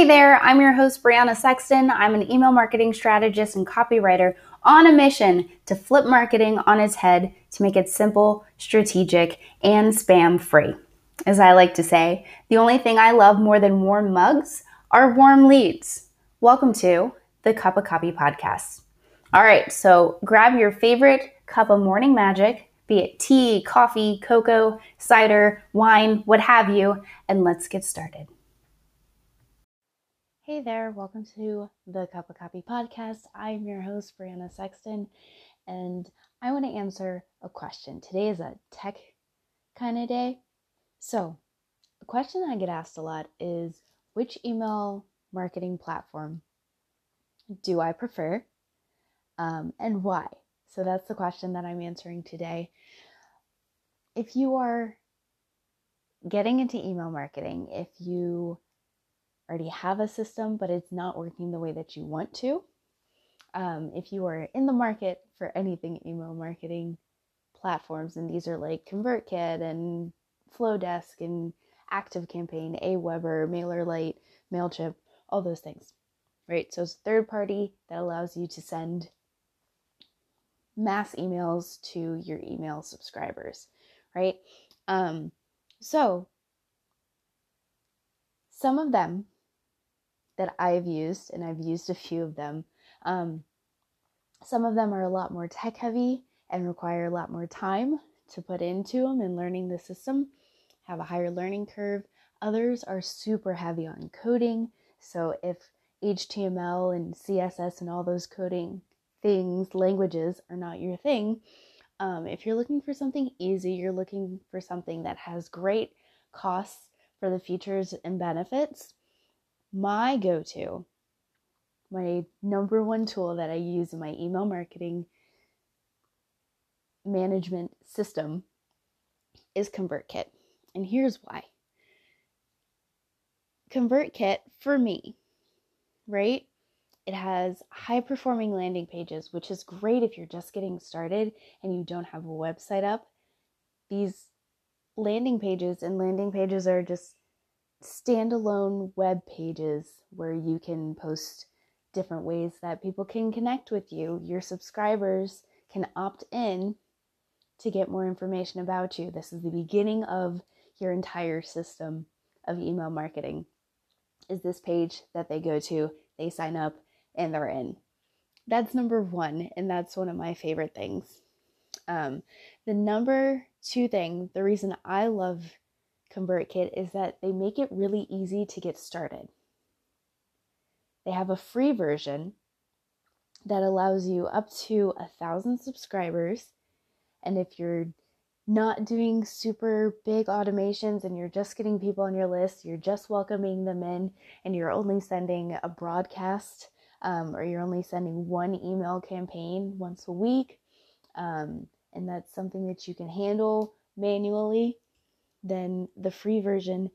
Hey there, I'm your host, Brianna Sexton. I'm an email marketing strategist and copywriter on a mission to flip marketing on its head to make it simple, strategic, and spam free. As I like to say, the only thing I love more than warm mugs are warm leads. Welcome to the Cup of Copy podcast. All right, so grab your favorite cup of morning magic, be it tea, coffee, cocoa, cider, wine, what have you, and let's get started. Hey there, welcome to the Cup of Copy podcast. I'm your host, Brianna Sexton, and I want to answer a question. Today is a tech kind of day. So, a question I get asked a lot is which email marketing platform do I prefer um, and why? So, that's the question that I'm answering today. If you are getting into email marketing, if you already have a system, but it's not working the way that you want to. Um, if you are in the market for anything email marketing platforms, and these are like ConvertKit and Flodesk and ActiveCampaign, Aweber, MailerLite, MailChimp, all those things, right? So it's a third party that allows you to send mass emails to your email subscribers, right? Um, so some of them that I've used, and I've used a few of them. Um, some of them are a lot more tech heavy and require a lot more time to put into them and learning the system, have a higher learning curve. Others are super heavy on coding. So if HTML and CSS and all those coding things, languages are not your thing, um, if you're looking for something easy, you're looking for something that has great costs for the features and benefits, my go to, my number one tool that I use in my email marketing management system is ConvertKit. And here's why. ConvertKit for me, right? It has high performing landing pages, which is great if you're just getting started and you don't have a website up. These landing pages and landing pages are just standalone web pages where you can post different ways that people can connect with you. Your subscribers can opt in to get more information about you. This is the beginning of your entire system of email marketing. Is this page that they go to, they sign up, and they're in. That's number one, and that's one of my favorite things. Um, the number two thing, the reason I love ConvertKit is that they make it really easy to get started. They have a free version that allows you up to a thousand subscribers. And if you're not doing super big automations and you're just getting people on your list, you're just welcoming them in, and you're only sending a broadcast um, or you're only sending one email campaign once a week, um, and that's something that you can handle manually, then the free version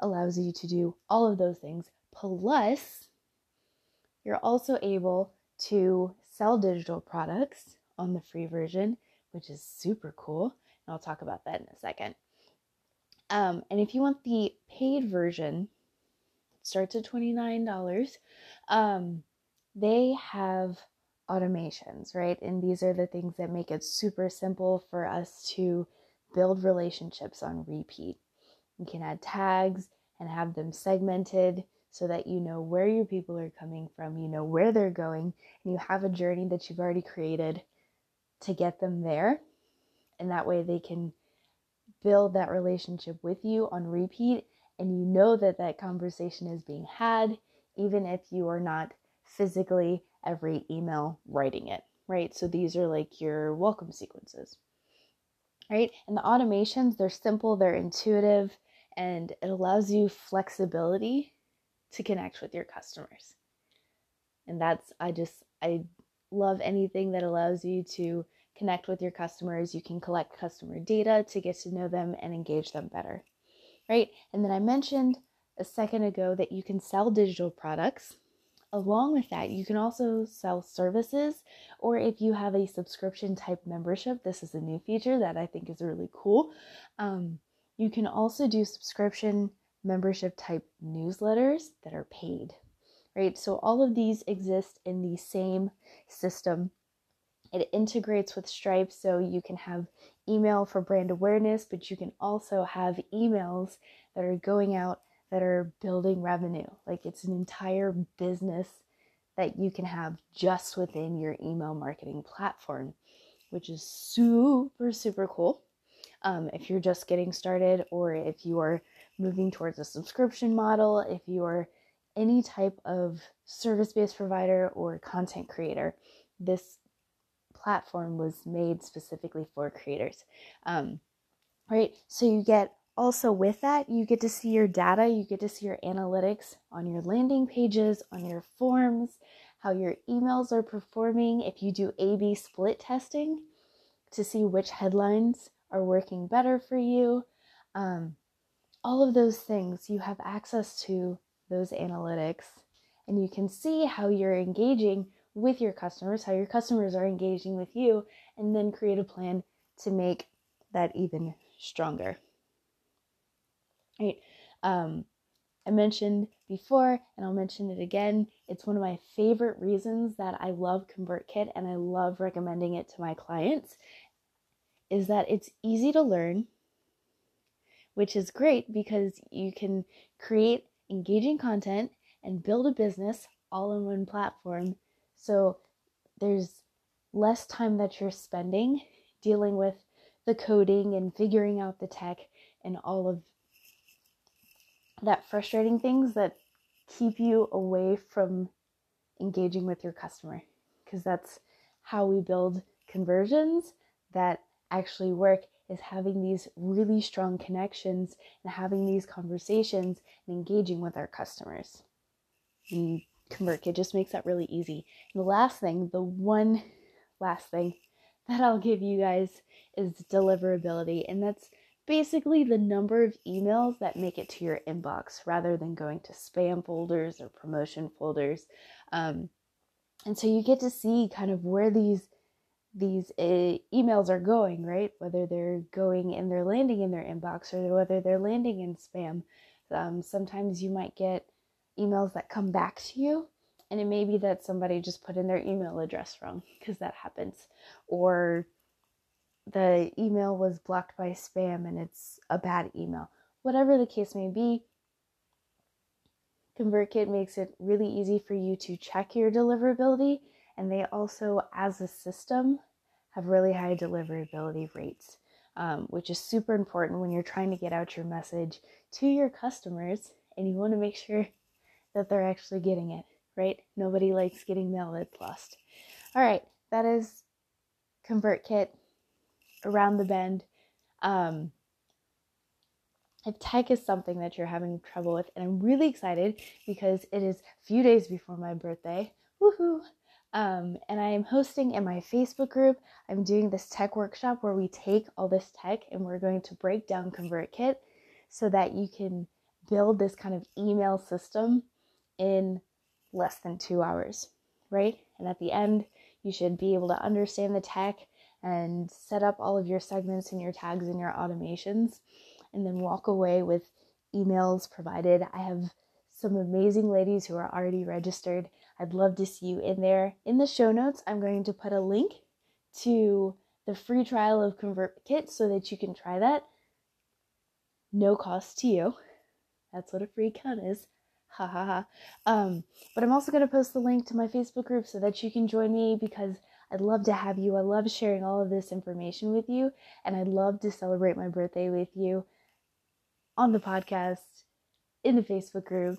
allows you to do all of those things. Plus, you're also able to sell digital products on the free version, which is super cool. And I'll talk about that in a second. Um, and if you want the paid version, it starts at $29. Um, they have automations, right? And these are the things that make it super simple for us to build relationships on repeat. You can add tags and have them segmented so that you know where your people are coming from, you know where they're going, and you have a journey that you've already created to get them there. And that way they can build that relationship with you on repeat and you know that that conversation is being had even if you are not physically every email writing it, right? So these are like your welcome sequences right? And the automations, they're simple, they're intuitive, and it allows you flexibility to connect with your customers. And that's, I just, I love anything that allows you to connect with your customers. You can collect customer data to get to know them and engage them better, right? And then I mentioned a second ago that you can sell digital products Along with that, you can also sell services, or if you have a subscription type membership, this is a new feature that I think is really cool. Um, you can also do subscription membership type newsletters that are paid, right? So all of these exist in the same system. It integrates with Stripe so you can have email for brand awareness, but you can also have emails that are going out that are building revenue. Like it's an entire business that you can have just within your email marketing platform, which is super, super cool. Um, if you're just getting started, or if you are moving towards a subscription model, if you are any type of service based provider or content creator, this platform was made specifically for creators. Um, right? So you get also with that, you get to see your data, you get to see your analytics on your landing pages, on your forms, how your emails are performing. If you do A B split testing to see which headlines are working better for you, um, all of those things, you have access to those analytics and you can see how you're engaging with your customers, how your customers are engaging with you, and then create a plan to make that even stronger. Right. Um, I mentioned before, and I'll mention it again. It's one of my favorite reasons that I love ConvertKit and I love recommending it to my clients is that it's easy to learn which is great because you can create engaging content and build a business all in one platform. So there's less time that you're spending dealing with the coding and figuring out the tech and all of that frustrating things that keep you away from engaging with your customer because that's how we build conversions that actually work is having these really strong connections and having these conversations and engaging with our customers. And ConvertKit just makes that really easy. And the last thing, the one last thing that I'll give you guys is deliverability. And that's basically the number of emails that make it to your inbox rather than going to spam folders or promotion folders. Um, and so you get to see kind of where these these uh, emails are going, right? Whether they're going and they're landing in their inbox or whether they're landing in spam. Um, sometimes you might get emails that come back to you, and it may be that somebody just put in their email address wrong because that happens, or the email was blocked by spam and it's a bad email. Whatever the case may be, ConvertKit makes it really easy for you to check your deliverability and they also, as a system, have really high deliverability rates, um, which is super important when you're trying to get out your message to your customers and you want to make sure that they're actually getting it, right? Nobody likes getting mail that's lost. All right, that is ConvertKit around the bend. Um, if tech is something that you're having trouble with, and I'm really excited because it is a few days before my birthday. Woohoo! Um, and I am hosting in my Facebook group. I'm doing this tech workshop where we take all this tech and we're going to break down ConvertKit so that you can build this kind of email system in less than two hours, right? And at the end, you should be able to understand the tech and set up all of your segments and your tags and your automations, and then walk away with emails provided. I have some amazing ladies who are already registered. I'd love to see you in there. In the show notes, I'm going to put a link to the free trial of ConvertKit so that you can try that. No cost to you. That's what a free account is. Ha ha ha. Um, but I'm also going to post the link to my Facebook group so that you can join me because I'd love to have you. I love sharing all of this information with you, and I'd love to celebrate my birthday with you on the podcast, in the Facebook group,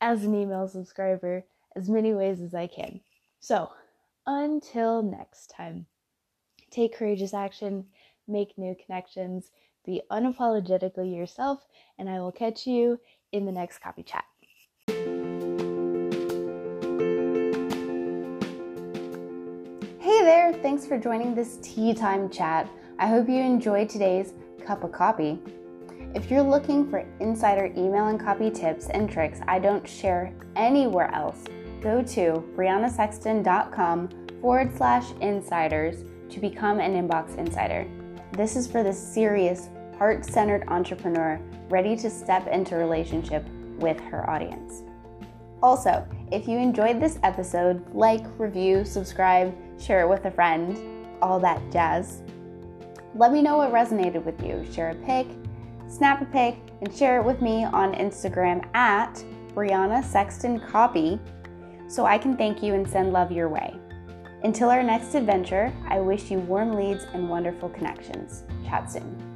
as an email subscriber as many ways as I can. So, until next time, take courageous action, make new connections, be unapologetically yourself, and I will catch you in the next copy chat. For joining this tea time chat. I hope you enjoyed today's cup of copy. If you're looking for insider email and copy tips and tricks I don't share anywhere else, go to briannasexton.com forward slash insiders to become an inbox insider. This is for the serious, heart centered entrepreneur ready to step into relationship with her audience. Also, if you enjoyed this episode, like, review, subscribe, share it with a friend, all that jazz. Let me know what resonated with you. Share a pic, snap a pic, and share it with me on Instagram at Brianna Sexton Copy so I can thank you and send love your way. Until our next adventure, I wish you warm leads and wonderful connections. Chat soon.